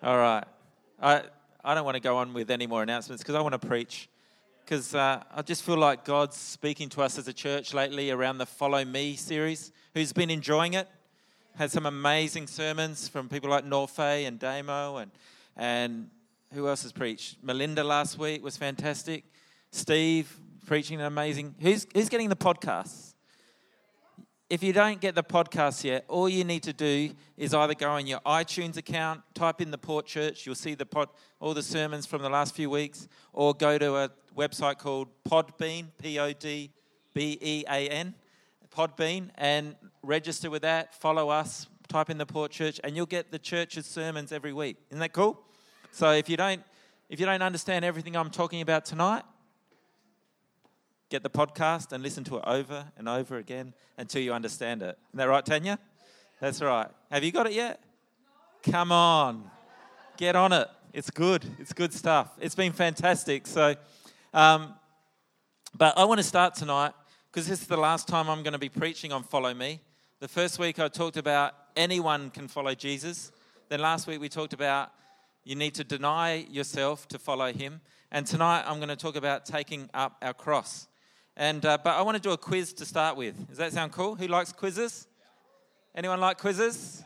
All right. I, I don't want to go on with any more announcements because I want to preach. Because uh, I just feel like God's speaking to us as a church lately around the Follow Me series. Who's been enjoying it? Had some amazing sermons from people like Norfay and Damo and, and who else has preached? Melinda last week was fantastic. Steve preaching an amazing. Who's, who's getting the podcasts? If you don't get the podcast yet, all you need to do is either go on your iTunes account, type in the Port Church, you'll see the pod, all the sermons from the last few weeks, or go to a website called Podbean, P O D B E A N, Podbean, and register with that. Follow us, type in the Port Church, and you'll get the church's sermons every week. Isn't that cool? So if you don't if you don't understand everything I'm talking about tonight, get the podcast and listen to it over and over again until you understand it. Isn't that right, Tanya? That's right. Have you got it yet? Come on. Get on it. It's good. It's good stuff. It's been fantastic. So, um, but I want to start tonight because this is the last time I'm going to be preaching on Follow Me. The first week I talked about anyone can follow Jesus. Then last week we talked about you need to deny yourself to follow him. And tonight I'm going to talk about taking up our cross. And, uh, but I want to do a quiz to start with. Does that sound cool? Who likes quizzes? Anyone like quizzes?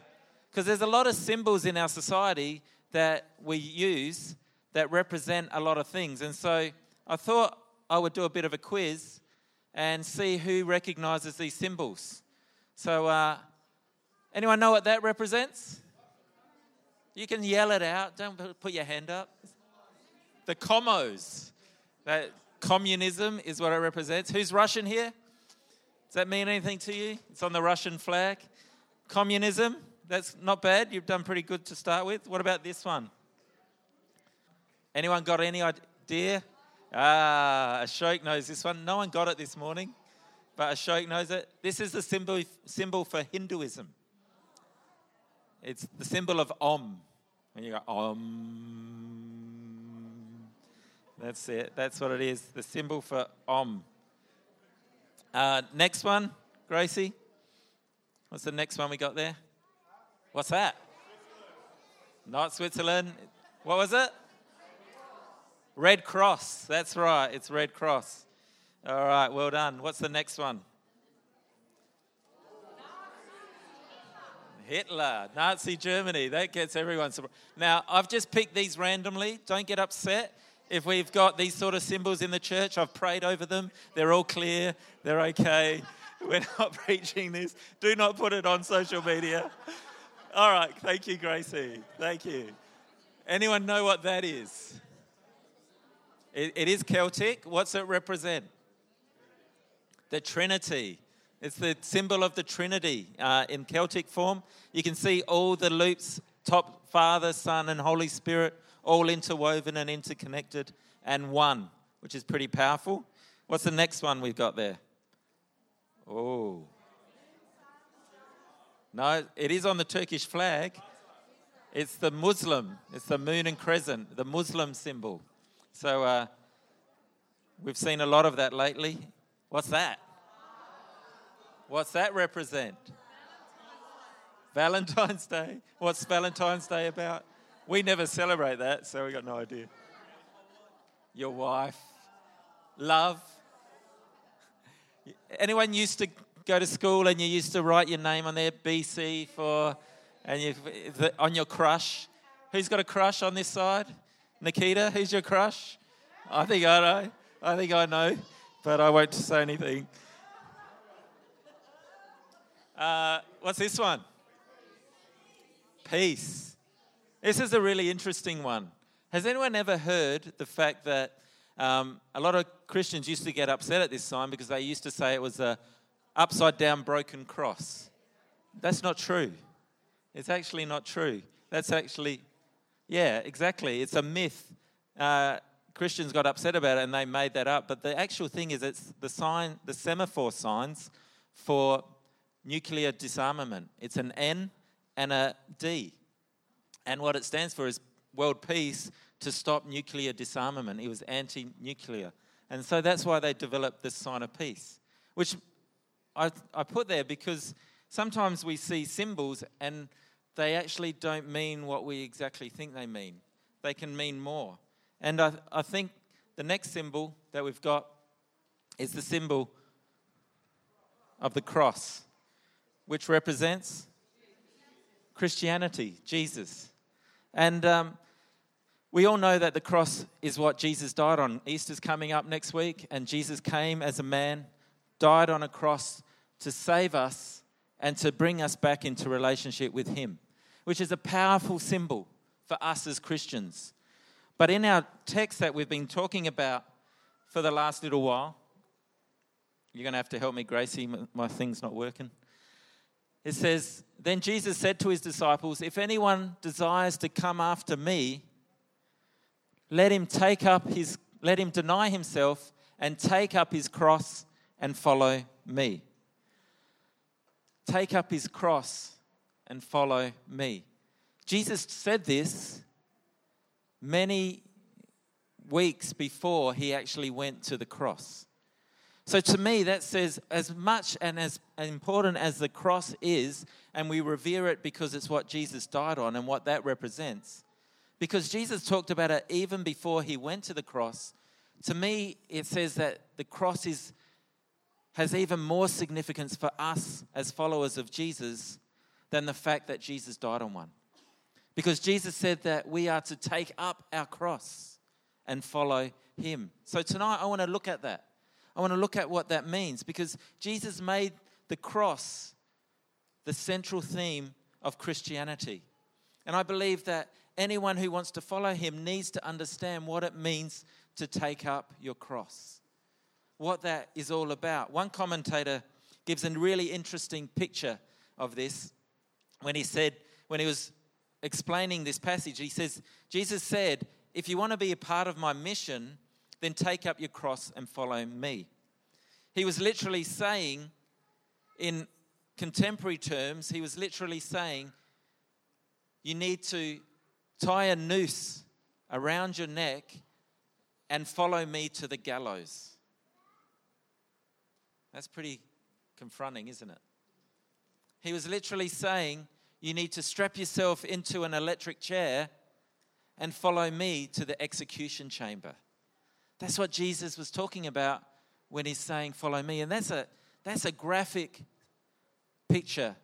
Because there's a lot of symbols in our society that we use that represent a lot of things. And so I thought I would do a bit of a quiz and see who recognizes these symbols. So, uh, anyone know what that represents? You can yell it out. Don't put your hand up. The comos. That Communism is what it represents. Who's Russian here? Does that mean anything to you? It's on the Russian flag. Communism, that's not bad. You've done pretty good to start with. What about this one? Anyone got any idea? Ah, Ashok knows this one. No one got it this morning, but Ashok knows it. This is the symbol, symbol for Hinduism. It's the symbol of Om. When you go Om, that's it. That's what it is. The symbol for Om. Uh, next one, Gracie. What's the next one we got there? What's that? Not Switzerland. What was it? Red Cross. That's right. It's Red Cross. All right. Well done. What's the next one? Hitler, Nazi Germany. That gets everyone. Now, I've just picked these randomly. Don't get upset if we've got these sort of symbols in the church, I've prayed over them. They're all clear, they're okay. We're not preaching this. Do not put it on social media. All right, thank you, Gracie. Thank you. Anyone know what that is? it, it is Celtic. What's it represent? The Trinity. It's the symbol of the Trinity uh, in Celtic form. You can see all the loops top Father, Son, and Holy Spirit all interwoven and interconnected and one, which is pretty powerful. What's the next one we've got there? Oh. No, it is on the Turkish flag. It's the Muslim, it's the moon and crescent, the Muslim symbol. So uh, we've seen a lot of that lately. What's that? What's that represent? Valentine's Day. What's Valentine's Day about? We never celebrate that, so we got no idea. Your wife, love. Anyone used to go to school and you used to write your name on there, BC for, and you on your crush. Who's got a crush on this side? Nikita, who's your crush? I think I know. I think I know, but I won't say anything. Uh, what's this one? Peace. This is a really interesting one. Has anyone ever heard the fact that um, a lot of Christians used to get upset at this sign because they used to say it was a upside down broken cross? That's not true. It's actually not true. That's actually, yeah, exactly. It's a myth. Uh, Christians got upset about it and they made that up. But the actual thing is, it's the sign, the semaphore signs for nuclear disarmament. It's an N and a D. And what it stands for is world peace to stop nuclear disarmament. It was anti nuclear. And so that's why they developed this sign of peace, which I, I put there because sometimes we see symbols and they actually don't mean what we exactly think they mean. They can mean more. And I, I think the next symbol that we've got is the symbol of the cross, which represents Christianity, Jesus. And um, we all know that the cross is what Jesus died on. Easter's coming up next week, and Jesus came as a man, died on a cross to save us and to bring us back into relationship with Him, which is a powerful symbol for us as Christians. But in our text that we've been talking about for the last little while, you're going to have to help me, Gracie. My thing's not working. It says, Then Jesus said to his disciples, If anyone desires to come after me, let him take up his, let him deny himself and take up his cross and follow me. Take up his cross and follow me. Jesus said this many weeks before he actually went to the cross. So to me, that says as much and as important as the cross is, and we revere it because it's what Jesus died on and what that represents, because Jesus talked about it even before he went to the cross, to me, it says that the cross is, has even more significance for us as followers of Jesus than the fact that Jesus died on one. Because Jesus said that we are to take up our cross and follow him. So tonight, I want to look at that. I want to look at what that means because Jesus made the cross the central theme of Christianity. And I believe that anyone who wants to follow him needs to understand what it means to take up your cross, what that is all about. One commentator gives a really interesting picture of this when he said, when he was explaining this passage, he says, Jesus said, If you want to be a part of my mission, then take up your cross and follow me. He was literally saying, in contemporary terms, he was literally saying, you need to tie a noose around your neck and follow me to the gallows. That's pretty confronting, isn't it? He was literally saying, you need to strap yourself into an electric chair and follow me to the execution chamber. That's what Jesus was talking about when he's saying, Follow me. And that's a, that's a graphic picture.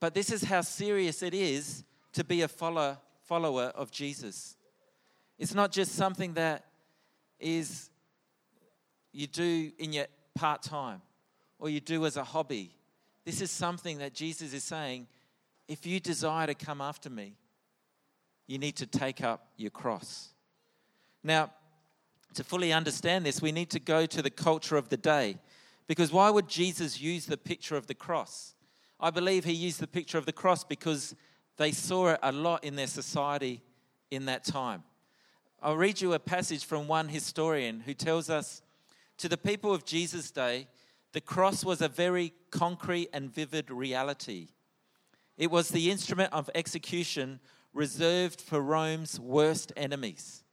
But this is how serious it is to be a follower, follower of Jesus. It's not just something that is you do in your part time or you do as a hobby. This is something that Jesus is saying if you desire to come after me, you need to take up your cross. Now, to fully understand this, we need to go to the culture of the day. Because why would Jesus use the picture of the cross? I believe he used the picture of the cross because they saw it a lot in their society in that time. I'll read you a passage from one historian who tells us to the people of Jesus' day, the cross was a very concrete and vivid reality. It was the instrument of execution reserved for Rome's worst enemies.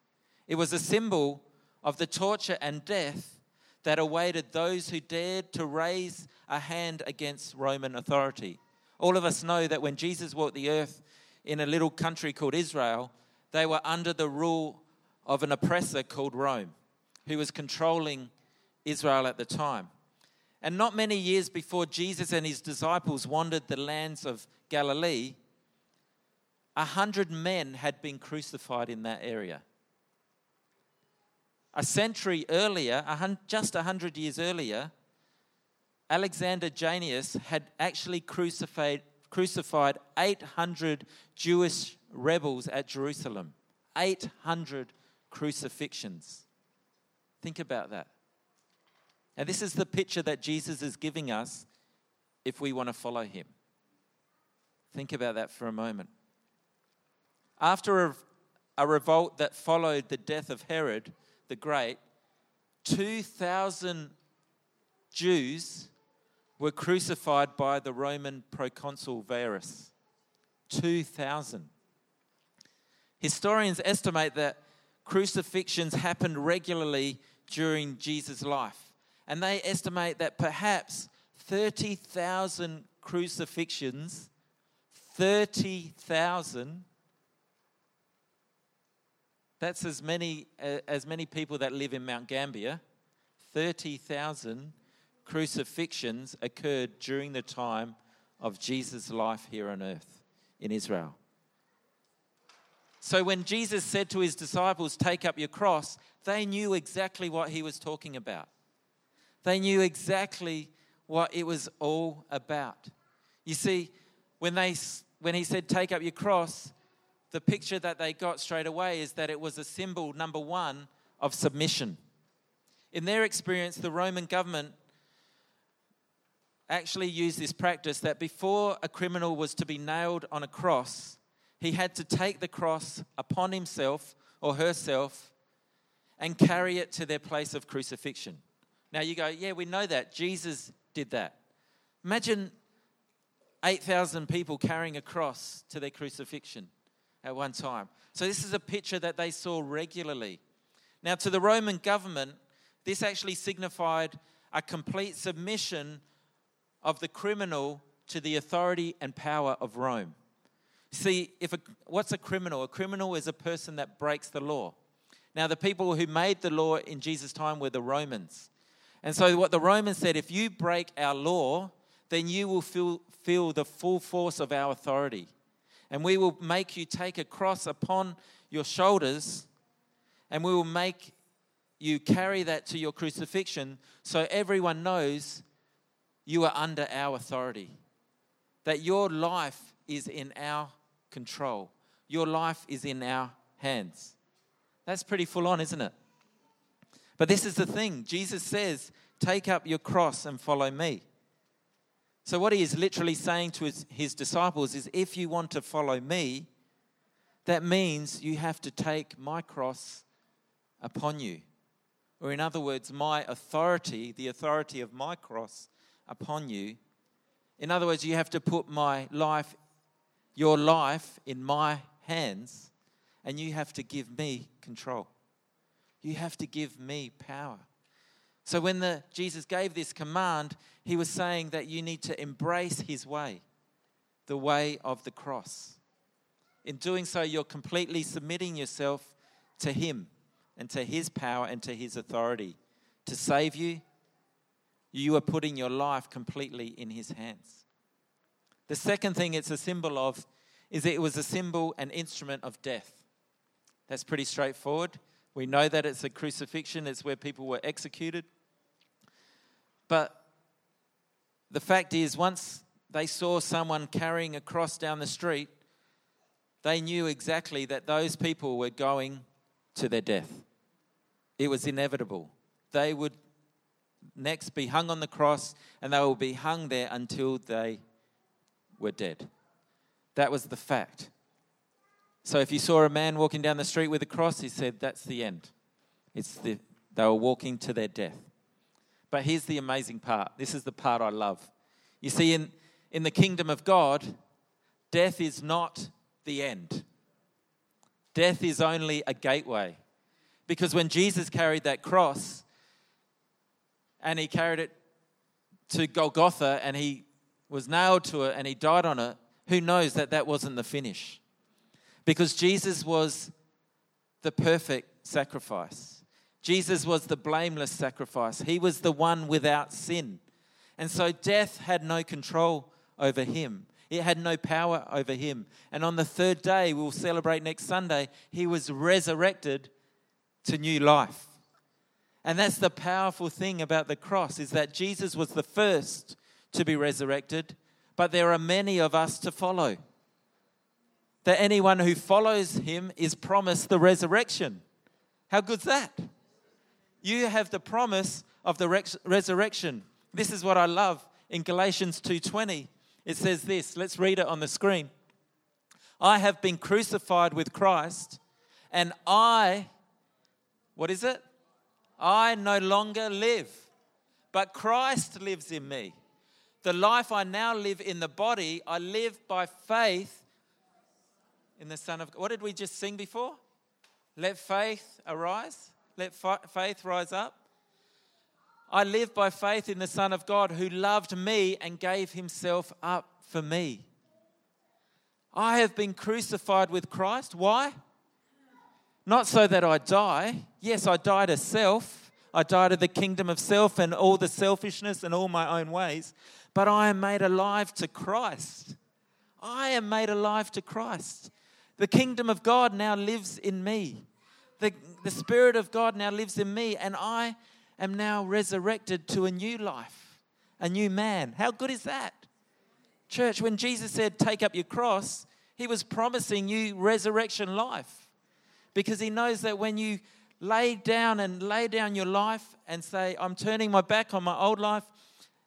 It was a symbol of the torture and death that awaited those who dared to raise a hand against Roman authority. All of us know that when Jesus walked the earth in a little country called Israel, they were under the rule of an oppressor called Rome, who was controlling Israel at the time. And not many years before Jesus and his disciples wandered the lands of Galilee, a hundred men had been crucified in that area. A century earlier, just a hundred years earlier, Alexander Jannaeus had actually crucified, crucified 800 Jewish rebels at Jerusalem. 800 crucifixions. Think about that. And this is the picture that Jesus is giving us if we want to follow him. Think about that for a moment. After a, a revolt that followed the death of Herod, the Great, 2,000 Jews were crucified by the Roman proconsul Varus. 2,000. Historians estimate that crucifixions happened regularly during Jesus' life, and they estimate that perhaps 30,000 crucifixions 30,000. That's as many, as many people that live in Mount Gambier. 30,000 crucifixions occurred during the time of Jesus' life here on earth in Israel. So when Jesus said to his disciples, Take up your cross, they knew exactly what he was talking about. They knew exactly what it was all about. You see, when, they, when he said, Take up your cross, the picture that they got straight away is that it was a symbol, number one, of submission. In their experience, the Roman government actually used this practice that before a criminal was to be nailed on a cross, he had to take the cross upon himself or herself and carry it to their place of crucifixion. Now you go, yeah, we know that. Jesus did that. Imagine 8,000 people carrying a cross to their crucifixion at one time. So this is a picture that they saw regularly. Now, to the Roman government, this actually signified a complete submission of the criminal to the authority and power of Rome. See, if a, what's a criminal? A criminal is a person that breaks the law. Now, the people who made the law in Jesus' time were the Romans. And so, what the Romans said if you break our law, then you will feel, feel the full force of our authority. And we will make you take a cross upon your shoulders, and we will make you carry that to your crucifixion so everyone knows you are under our authority. That your life is in our control, your life is in our hands. That's pretty full on, isn't it? But this is the thing Jesus says, Take up your cross and follow me. So, what he is literally saying to his, his disciples is if you want to follow me, that means you have to take my cross upon you. Or, in other words, my authority, the authority of my cross upon you. In other words, you have to put my life, your life, in my hands, and you have to give me control. You have to give me power. So when the, Jesus gave this command, he was saying that you need to embrace his way, the way of the cross. In doing so, you're completely submitting yourself to him and to his power and to his authority to save you. You are putting your life completely in his hands. The second thing it's a symbol of is that it was a symbol and instrument of death. That's pretty straightforward. We know that it's a crucifixion, it's where people were executed. But the fact is, once they saw someone carrying a cross down the street, they knew exactly that those people were going to their death. It was inevitable. They would next be hung on the cross and they will be hung there until they were dead. That was the fact. So if you saw a man walking down the street with a cross, he said, That's the end. It's the, they were walking to their death. But here's the amazing part. This is the part I love. You see, in, in the kingdom of God, death is not the end, death is only a gateway. Because when Jesus carried that cross and he carried it to Golgotha and he was nailed to it and he died on it, who knows that that wasn't the finish? Because Jesus was the perfect sacrifice. Jesus was the blameless sacrifice. He was the one without sin. And so death had no control over him. It had no power over him. And on the third day, we'll celebrate next Sunday, he was resurrected to new life. And that's the powerful thing about the cross is that Jesus was the first to be resurrected, but there are many of us to follow that anyone who follows him is promised the resurrection. How good's that? You have the promise of the res- resurrection. This is what I love in Galatians 2:20. It says this, let's read it on the screen. I have been crucified with Christ, and I what is it? I no longer live, but Christ lives in me. The life I now live in the body, I live by faith in the Son of God. What did we just sing before? Let faith arise. Let faith rise up. I live by faith in the Son of God who loved me and gave himself up for me. I have been crucified with Christ. Why? Not so that I die. Yes, I die to self. I die to the kingdom of self and all the selfishness and all my own ways. But I am made alive to Christ. I am made alive to Christ. The kingdom of God now lives in me. The, the Spirit of God now lives in me, and I am now resurrected to a new life, a new man. How good is that? Church, when Jesus said, Take up your cross, he was promising you resurrection life because he knows that when you lay down and lay down your life and say, I'm turning my back on my old life,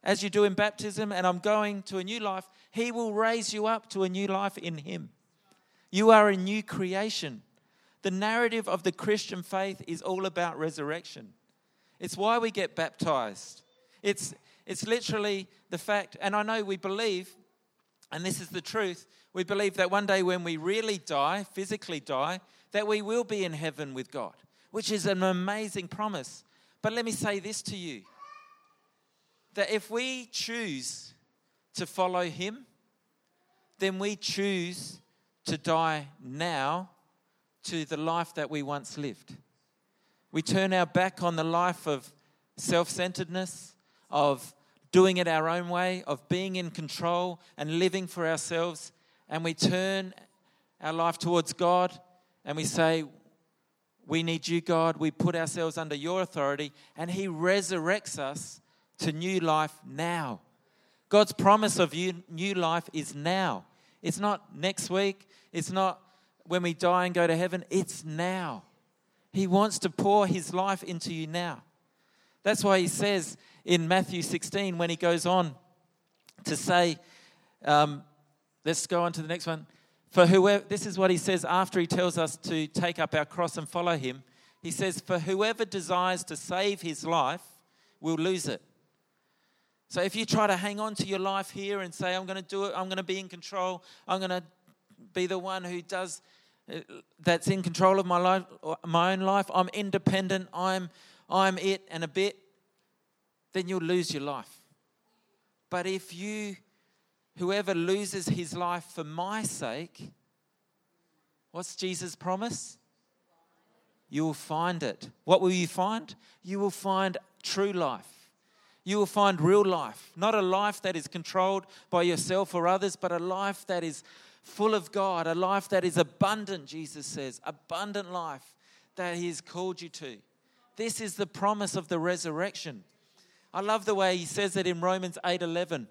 as you do in baptism, and I'm going to a new life, he will raise you up to a new life in him. You are a new creation. The narrative of the Christian faith is all about resurrection. It's why we get baptized. It's, it's literally the fact, and I know we believe and this is the truth. We believe that one day when we really die, physically die, that we will be in heaven with God, which is an amazing promise. But let me say this to you that if we choose to follow Him, then we choose to die now to the life that we once lived. We turn our back on the life of self centeredness, of doing it our own way, of being in control and living for ourselves, and we turn our life towards God and we say, We need you, God. We put ourselves under your authority, and He resurrects us to new life now. God's promise of new life is now. It's not next week, it's not when we die and go to heaven, it's now. He wants to pour His life into you now. That's why He says, in Matthew 16 when he goes on to say, um, let's go on to the next one. For whoever, this is what he says after he tells us to take up our cross and follow him. He says, For whoever desires to save his life will lose it. So if you try to hang on to your life here and say, I'm going to do it, I'm going to be in control, I'm going to be the one who does uh, that's in control of my life, my own life, I'm independent, I'm, I'm it and a bit, then you'll lose your life. But if you, whoever loses his life for my sake, what's Jesus' promise? You will find it. What will you find? You will find true life. You will find real life. Not a life that is controlled by yourself or others, but a life that is full of God, a life that is abundant, Jesus says, abundant life that He has called you to. This is the promise of the resurrection. I love the way he says it in Romans 8:11.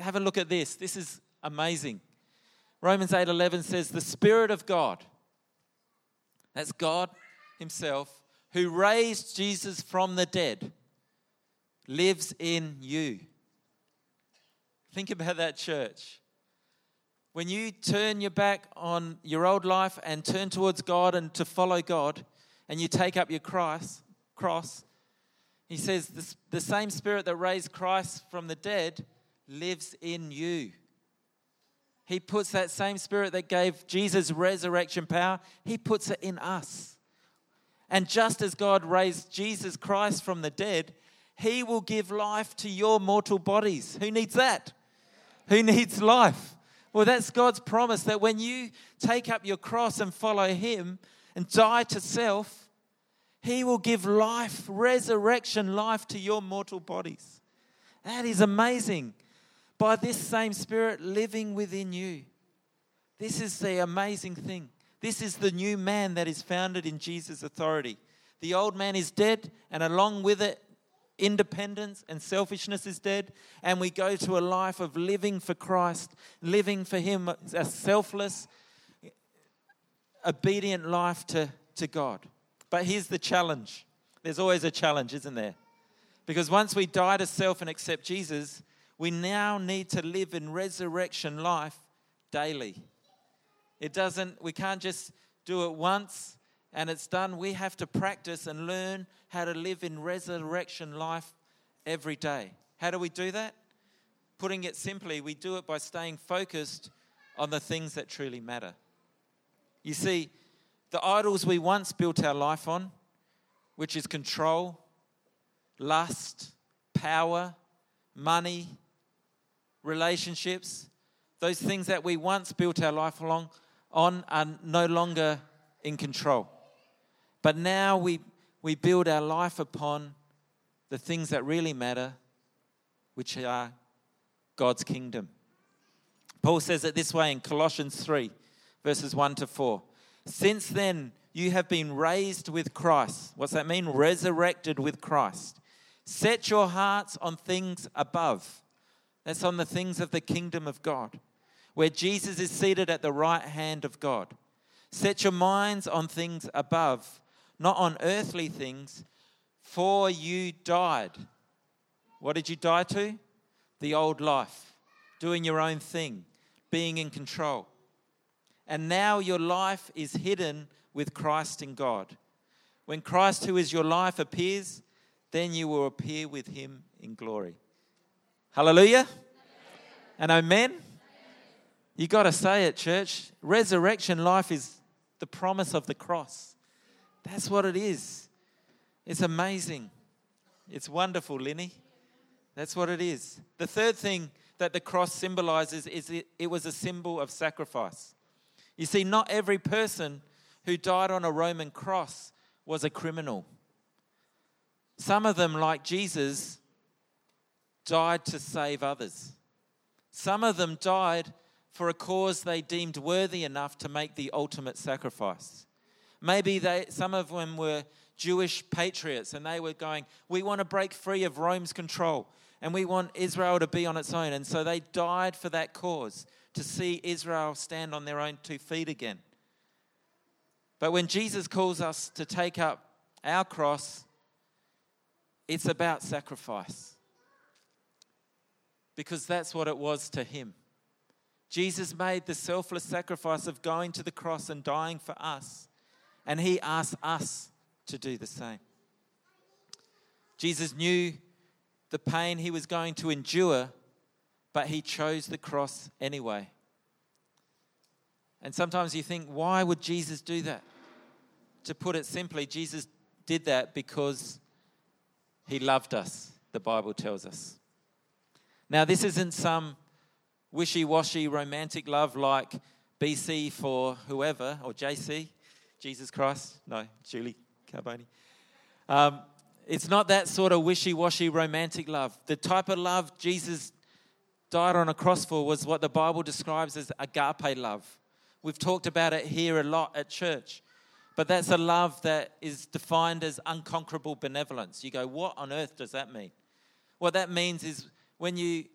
Have a look at this. This is amazing. Romans 8:11 says the spirit of God that's God himself who raised Jesus from the dead lives in you. Think about that church. When you turn your back on your old life and turn towards God and to follow God, and you take up your cross, cross, he says, The same spirit that raised Christ from the dead lives in you. He puts that same spirit that gave Jesus resurrection power, he puts it in us. And just as God raised Jesus Christ from the dead, he will give life to your mortal bodies. Who needs that? Who needs life? Well, that's God's promise that when you take up your cross and follow him and die to self, he will give life, resurrection life to your mortal bodies. That is amazing. By this same Spirit living within you. This is the amazing thing. This is the new man that is founded in Jesus' authority. The old man is dead, and along with it, independence and selfishness is dead, and we go to a life of living for Christ, living for Him, a selfless, obedient life to, to God. But here's the challenge there's always a challenge, isn't there? Because once we die to self and accept Jesus, we now need to live in resurrection life daily. It doesn't, we can't just do it once and it's done. We have to practice and learn how to live in resurrection life every day. How do we do that? Putting it simply, we do it by staying focused on the things that truly matter. You see, the idols we once built our life on, which is control, lust, power, money, relationships, those things that we once built our life along on are no longer in control. But now we, we build our life upon the things that really matter, which are God's kingdom. Paul says it this way in Colossians 3, verses 1 to 4. Since then, you have been raised with Christ. What's that mean? Resurrected with Christ. Set your hearts on things above. That's on the things of the kingdom of God, where Jesus is seated at the right hand of God. Set your minds on things above, not on earthly things, for you died. What did you die to? The old life, doing your own thing, being in control. And now your life is hidden with Christ in God. When Christ, who is your life, appears, then you will appear with him in glory. Hallelujah. And amen. You got to say it, church. Resurrection life is the promise of the cross. That's what it is. It's amazing. It's wonderful, Linny. That's what it is. The third thing that the cross symbolizes is it, it was a symbol of sacrifice. You see, not every person who died on a Roman cross was a criminal. Some of them, like Jesus, died to save others. Some of them died for a cause they deemed worthy enough to make the ultimate sacrifice. Maybe they, some of them were Jewish patriots and they were going, We want to break free of Rome's control and we want Israel to be on its own. And so they died for that cause to see Israel stand on their own two feet again. But when Jesus calls us to take up our cross, it's about sacrifice. Because that's what it was to him. Jesus made the selfless sacrifice of going to the cross and dying for us. And he asked us to do the same. Jesus knew the pain he was going to endure, but he chose the cross anyway. And sometimes you think, why would Jesus do that? To put it simply, Jesus did that because he loved us, the Bible tells us. Now, this isn't some wishy washy romantic love like BC for whoever, or JC, Jesus Christ. No, Julie Carbone. Um, it's not that sort of wishy washy romantic love. The type of love Jesus died on a cross for was what the Bible describes as agape love. We've talked about it here a lot at church. But that's a love that is defined as unconquerable benevolence. You go, what on earth does that mean? What that means is when you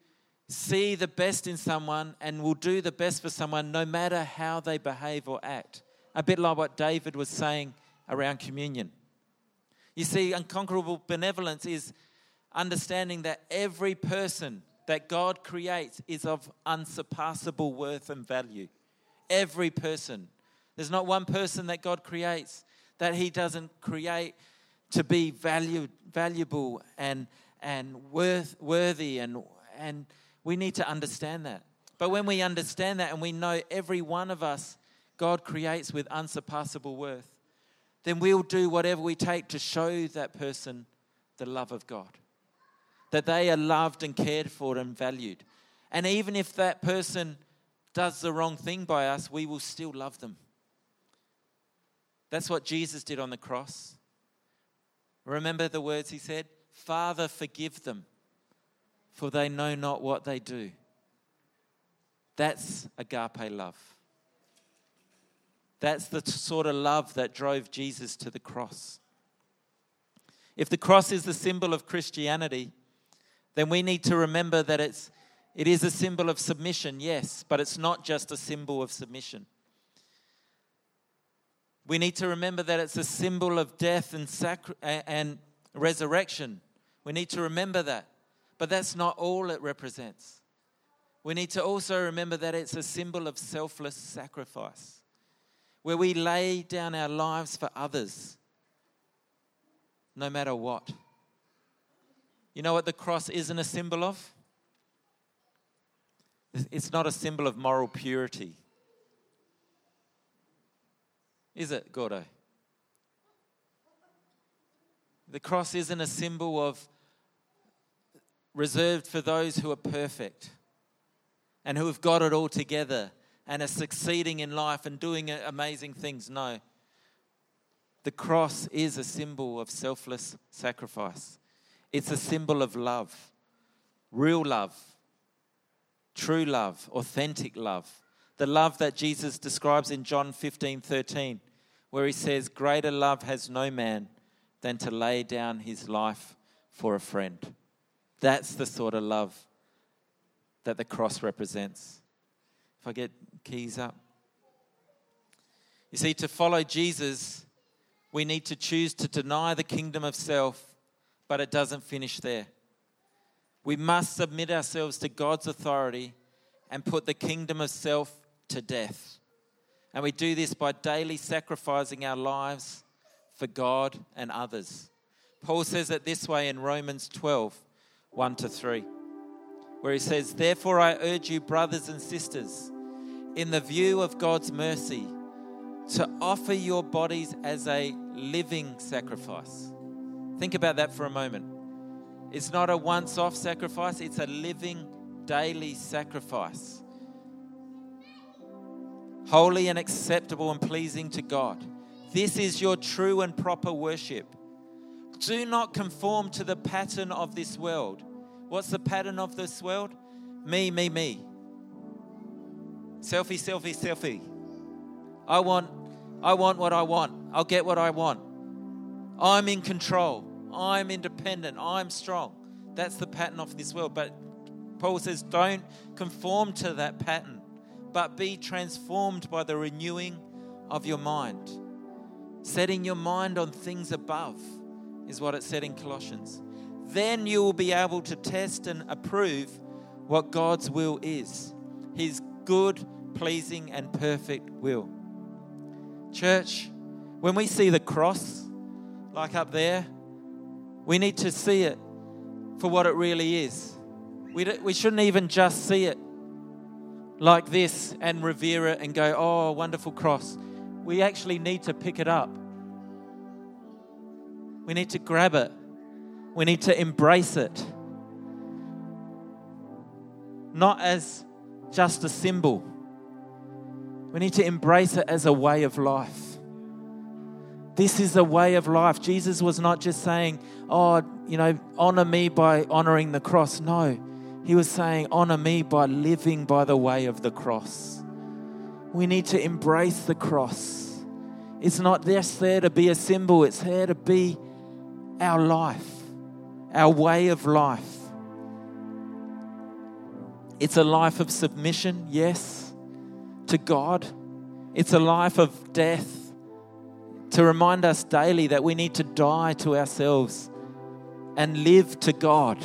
see the best in someone and will do the best for someone no matter how they behave or act. A bit like what David was saying around communion. You see, unconquerable benevolence is understanding that every person that God creates is of unsurpassable worth and value. Every person. There's not one person that God creates that He doesn't create to be valued, valuable and, and worth, worthy. And, and we need to understand that. But when we understand that and we know every one of us God creates with unsurpassable worth, then we'll do whatever we take to show that person the love of God. That they are loved and cared for and valued. And even if that person does the wrong thing by us, we will still love them. That's what Jesus did on the cross. Remember the words he said? Father, forgive them, for they know not what they do. That's agape love. That's the sort of love that drove Jesus to the cross. If the cross is the symbol of Christianity, then we need to remember that it's, it is a symbol of submission, yes, but it's not just a symbol of submission. We need to remember that it's a symbol of death and, sacri- and resurrection. We need to remember that. But that's not all it represents. We need to also remember that it's a symbol of selfless sacrifice where we lay down our lives for others, no matter what. You know what the cross isn't a symbol of? It's not a symbol of moral purity. Is it, Gordo? The cross isn't a symbol of reserved for those who are perfect. and who have got it all together and are succeeding in life and doing amazing things. No. The cross is a symbol of selfless sacrifice, it's a symbol of love, real love, true love, authentic love. The love that Jesus describes in John 15 13, where he says, Greater love has no man than to lay down his life for a friend. That's the sort of love that the cross represents. If I get keys up. You see, to follow Jesus, we need to choose to deny the kingdom of self, but it doesn't finish there. We must submit ourselves to God's authority and put the kingdom of self to death. And we do this by daily sacrificing our lives for God and others. Paul says it this way in Romans 12 1 to 3, where he says, Therefore I urge you, brothers and sisters, in the view of God's mercy, to offer your bodies as a living sacrifice. Think about that for a moment. It's not a once off sacrifice, it's a living, daily sacrifice. Holy and acceptable and pleasing to God. This is your true and proper worship. Do not conform to the pattern of this world. What's the pattern of this world? Me, me, me. Selfie, selfie, selfie. I want I want what I want. I'll get what I want. I'm in control. I'm independent. I'm strong. That's the pattern of this world. But Paul says, don't conform to that pattern, but be transformed by the renewing of your mind. Setting your mind on things above is what it said in Colossians. Then you will be able to test and approve what God's will is His good, pleasing, and perfect will. Church, when we see the cross, like up there, we need to see it for what it really is. We, we shouldn't even just see it like this and revere it and go, oh, wonderful cross. We actually need to pick it up. We need to grab it. We need to embrace it. Not as just a symbol, we need to embrace it as a way of life. This is a way of life. Jesus was not just saying, Oh, you know, honor me by honoring the cross. No, he was saying, Honor me by living by the way of the cross. We need to embrace the cross. It's not just there to be a symbol, it's there to be our life, our way of life. It's a life of submission, yes to God. It's a life of death to remind us daily that we need to die to ourselves and live to God.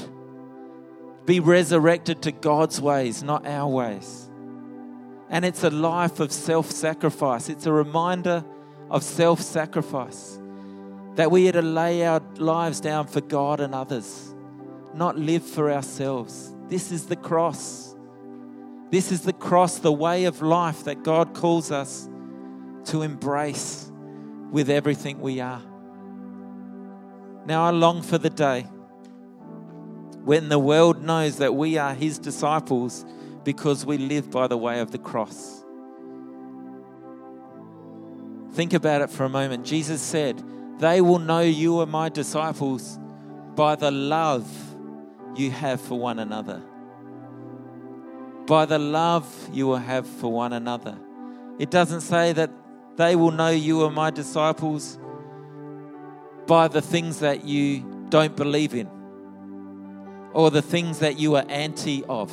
Be resurrected to God's ways, not our ways. And it's a life of self sacrifice. It's a reminder of self sacrifice that we are to lay our lives down for God and others, not live for ourselves. This is the cross. This is the cross, the way of life that God calls us to embrace with everything we are. Now, I long for the day when the world knows that we are His disciples because we live by the way of the cross. Think about it for a moment. Jesus said, They will know you are my disciples by the love you have for one another by the love you will have for one another. It doesn't say that they will know you are my disciples by the things that you don't believe in or the things that you are anti of.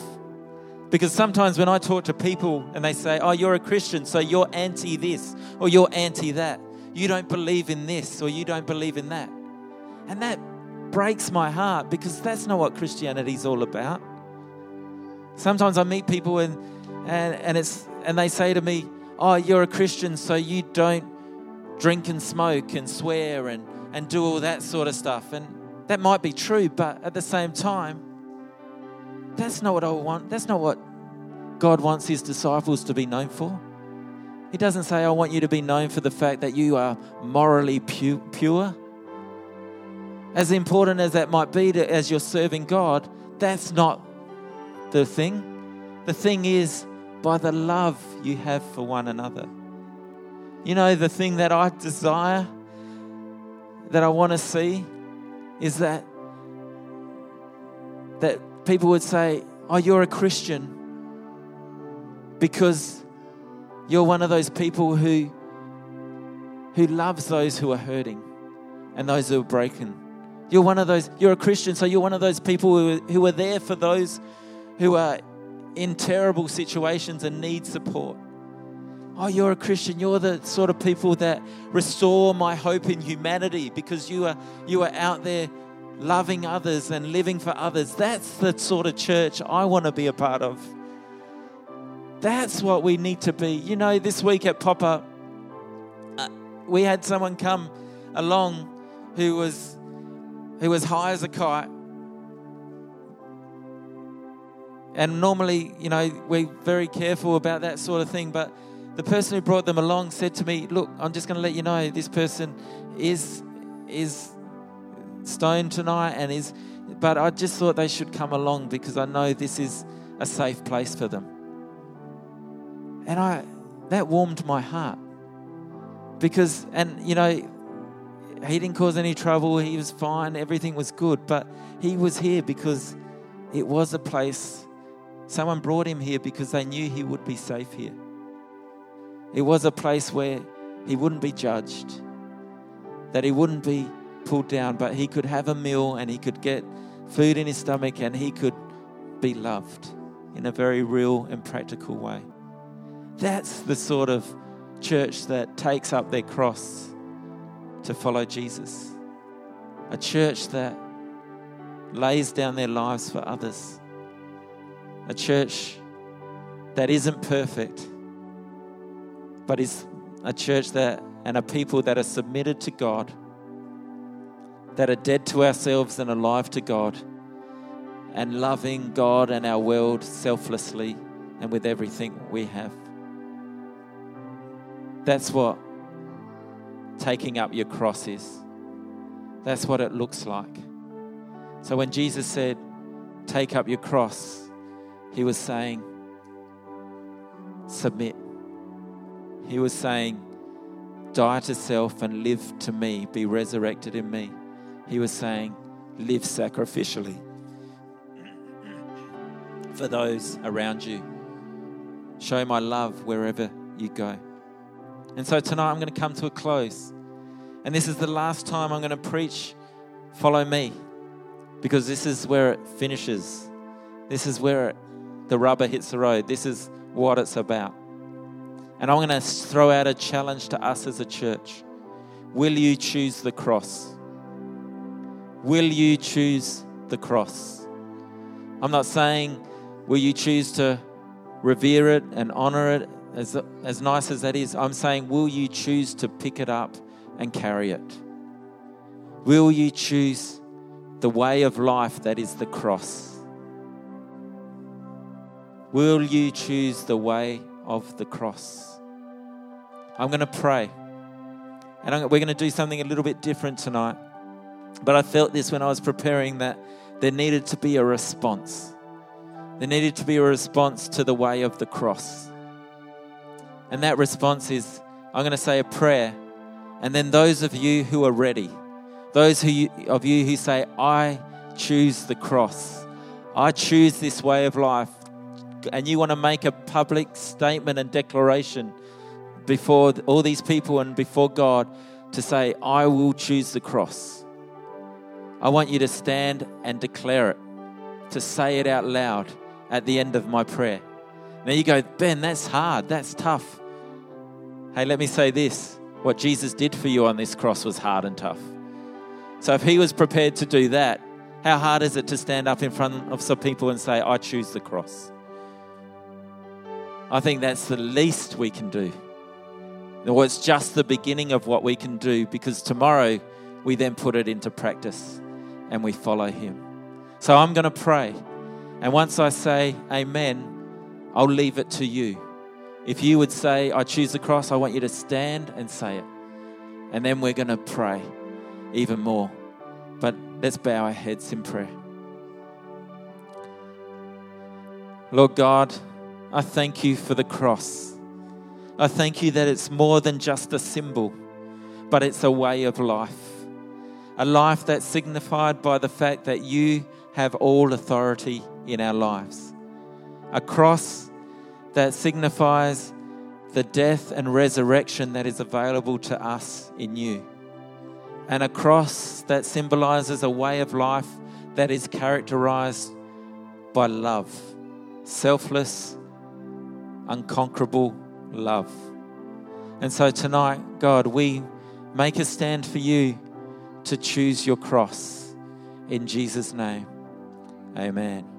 Because sometimes when I talk to people and they say, Oh, you're a Christian, so you're anti this or you're anti that. You don't believe in this or you don't believe in that. And that breaks my heart because that's not what Christianity is all about. Sometimes I meet people and, and, and, it's, and they say to me, Oh, you're a Christian, so you don't drink and smoke and swear and, and do all that sort of stuff. And that might be true, but at the same time, that's not what I want. That's not what God wants his disciples to be known for. He doesn't say, I want you to be known for the fact that you are morally pu- pure. As important as that might be to, as you're serving God, that's not the thing. The thing is, by the love you have for one another. You know, the thing that I desire, that I want to see, is that that people would say, "Oh, you're a Christian because you're one of those people who who loves those who are hurting and those who are broken. You're one of those, you're a Christian, so you're one of those people who, who are there for those who are in terrible situations and need support. Oh, you're a Christian. You're the sort of people that restore my hope in humanity because you are you are out there loving others and living for others. That's the sort of church I want to be a part of. That's what we need to be. You know, this week at Pop Up, uh, we had someone come along who was who was high as a kite. And normally, you know, we're very careful about that sort of thing, but the person who brought them along said to me, "Look, I'm just going to let you know this person is is stoned tonight and is but I just thought they should come along because I know this is a safe place for them." And I that warmed my heart. Because and you know, he didn't cause any trouble, he was fine, everything was good, but he was here because it was a place. Someone brought him here because they knew he would be safe here. It was a place where he wouldn't be judged, that he wouldn't be pulled down, but he could have a meal and he could get food in his stomach and he could be loved in a very real and practical way. That's the sort of church that takes up their cross to follow Jesus. A church that lays down their lives for others. A church that isn't perfect but is a church that and a people that are submitted to God, that are dead to ourselves and alive to God, and loving God and our world selflessly and with everything we have. That's what taking up your cross is. That's what it looks like. So when Jesus said, Take up your cross, he was saying, Submit. He was saying, Die to self and live to me, be resurrected in me. He was saying, Live sacrificially for those around you. Show my love wherever you go. And so tonight I'm going to come to a close. And this is the last time I'm going to preach Follow Me because this is where it finishes. This is where it, the rubber hits the road. This is what it's about. And I'm going to throw out a challenge to us as a church. Will you choose the cross? Will you choose the cross? I'm not saying, will you choose to revere it and honor it, as, as nice as that is. I'm saying, will you choose to pick it up and carry it? Will you choose the way of life that is the cross? Will you choose the way of the cross? I'm going to pray. And we're going to do something a little bit different tonight. But I felt this when I was preparing that there needed to be a response. There needed to be a response to the way of the cross. And that response is I'm going to say a prayer. And then those of you who are ready, those who you, of you who say, I choose the cross, I choose this way of life, and you want to make a public statement and declaration before all these people and before God to say, I will choose the cross. I want you to stand and declare it, to say it out loud at the end of my prayer. Now you go, Ben, that's hard, that's tough. Hey, let me say this what Jesus did for you on this cross was hard and tough. So if he was prepared to do that, how hard is it to stand up in front of some people and say, I choose the cross? I think that's the least we can do. Or it's just the beginning of what we can do because tomorrow we then put it into practice and we follow Him. So I'm going to pray. And once I say amen, I'll leave it to you. If you would say, I choose the cross, I want you to stand and say it. And then we're going to pray even more. But let's bow our heads in prayer. Lord God, I thank you for the cross. I thank you that it's more than just a symbol, but it's a way of life. A life that's signified by the fact that you have all authority in our lives. A cross that signifies the death and resurrection that is available to us in you. And a cross that symbolizes a way of life that is characterized by love, selfless, unconquerable love. And so tonight, God, we make a stand for you to choose your cross. In Jesus' name, amen.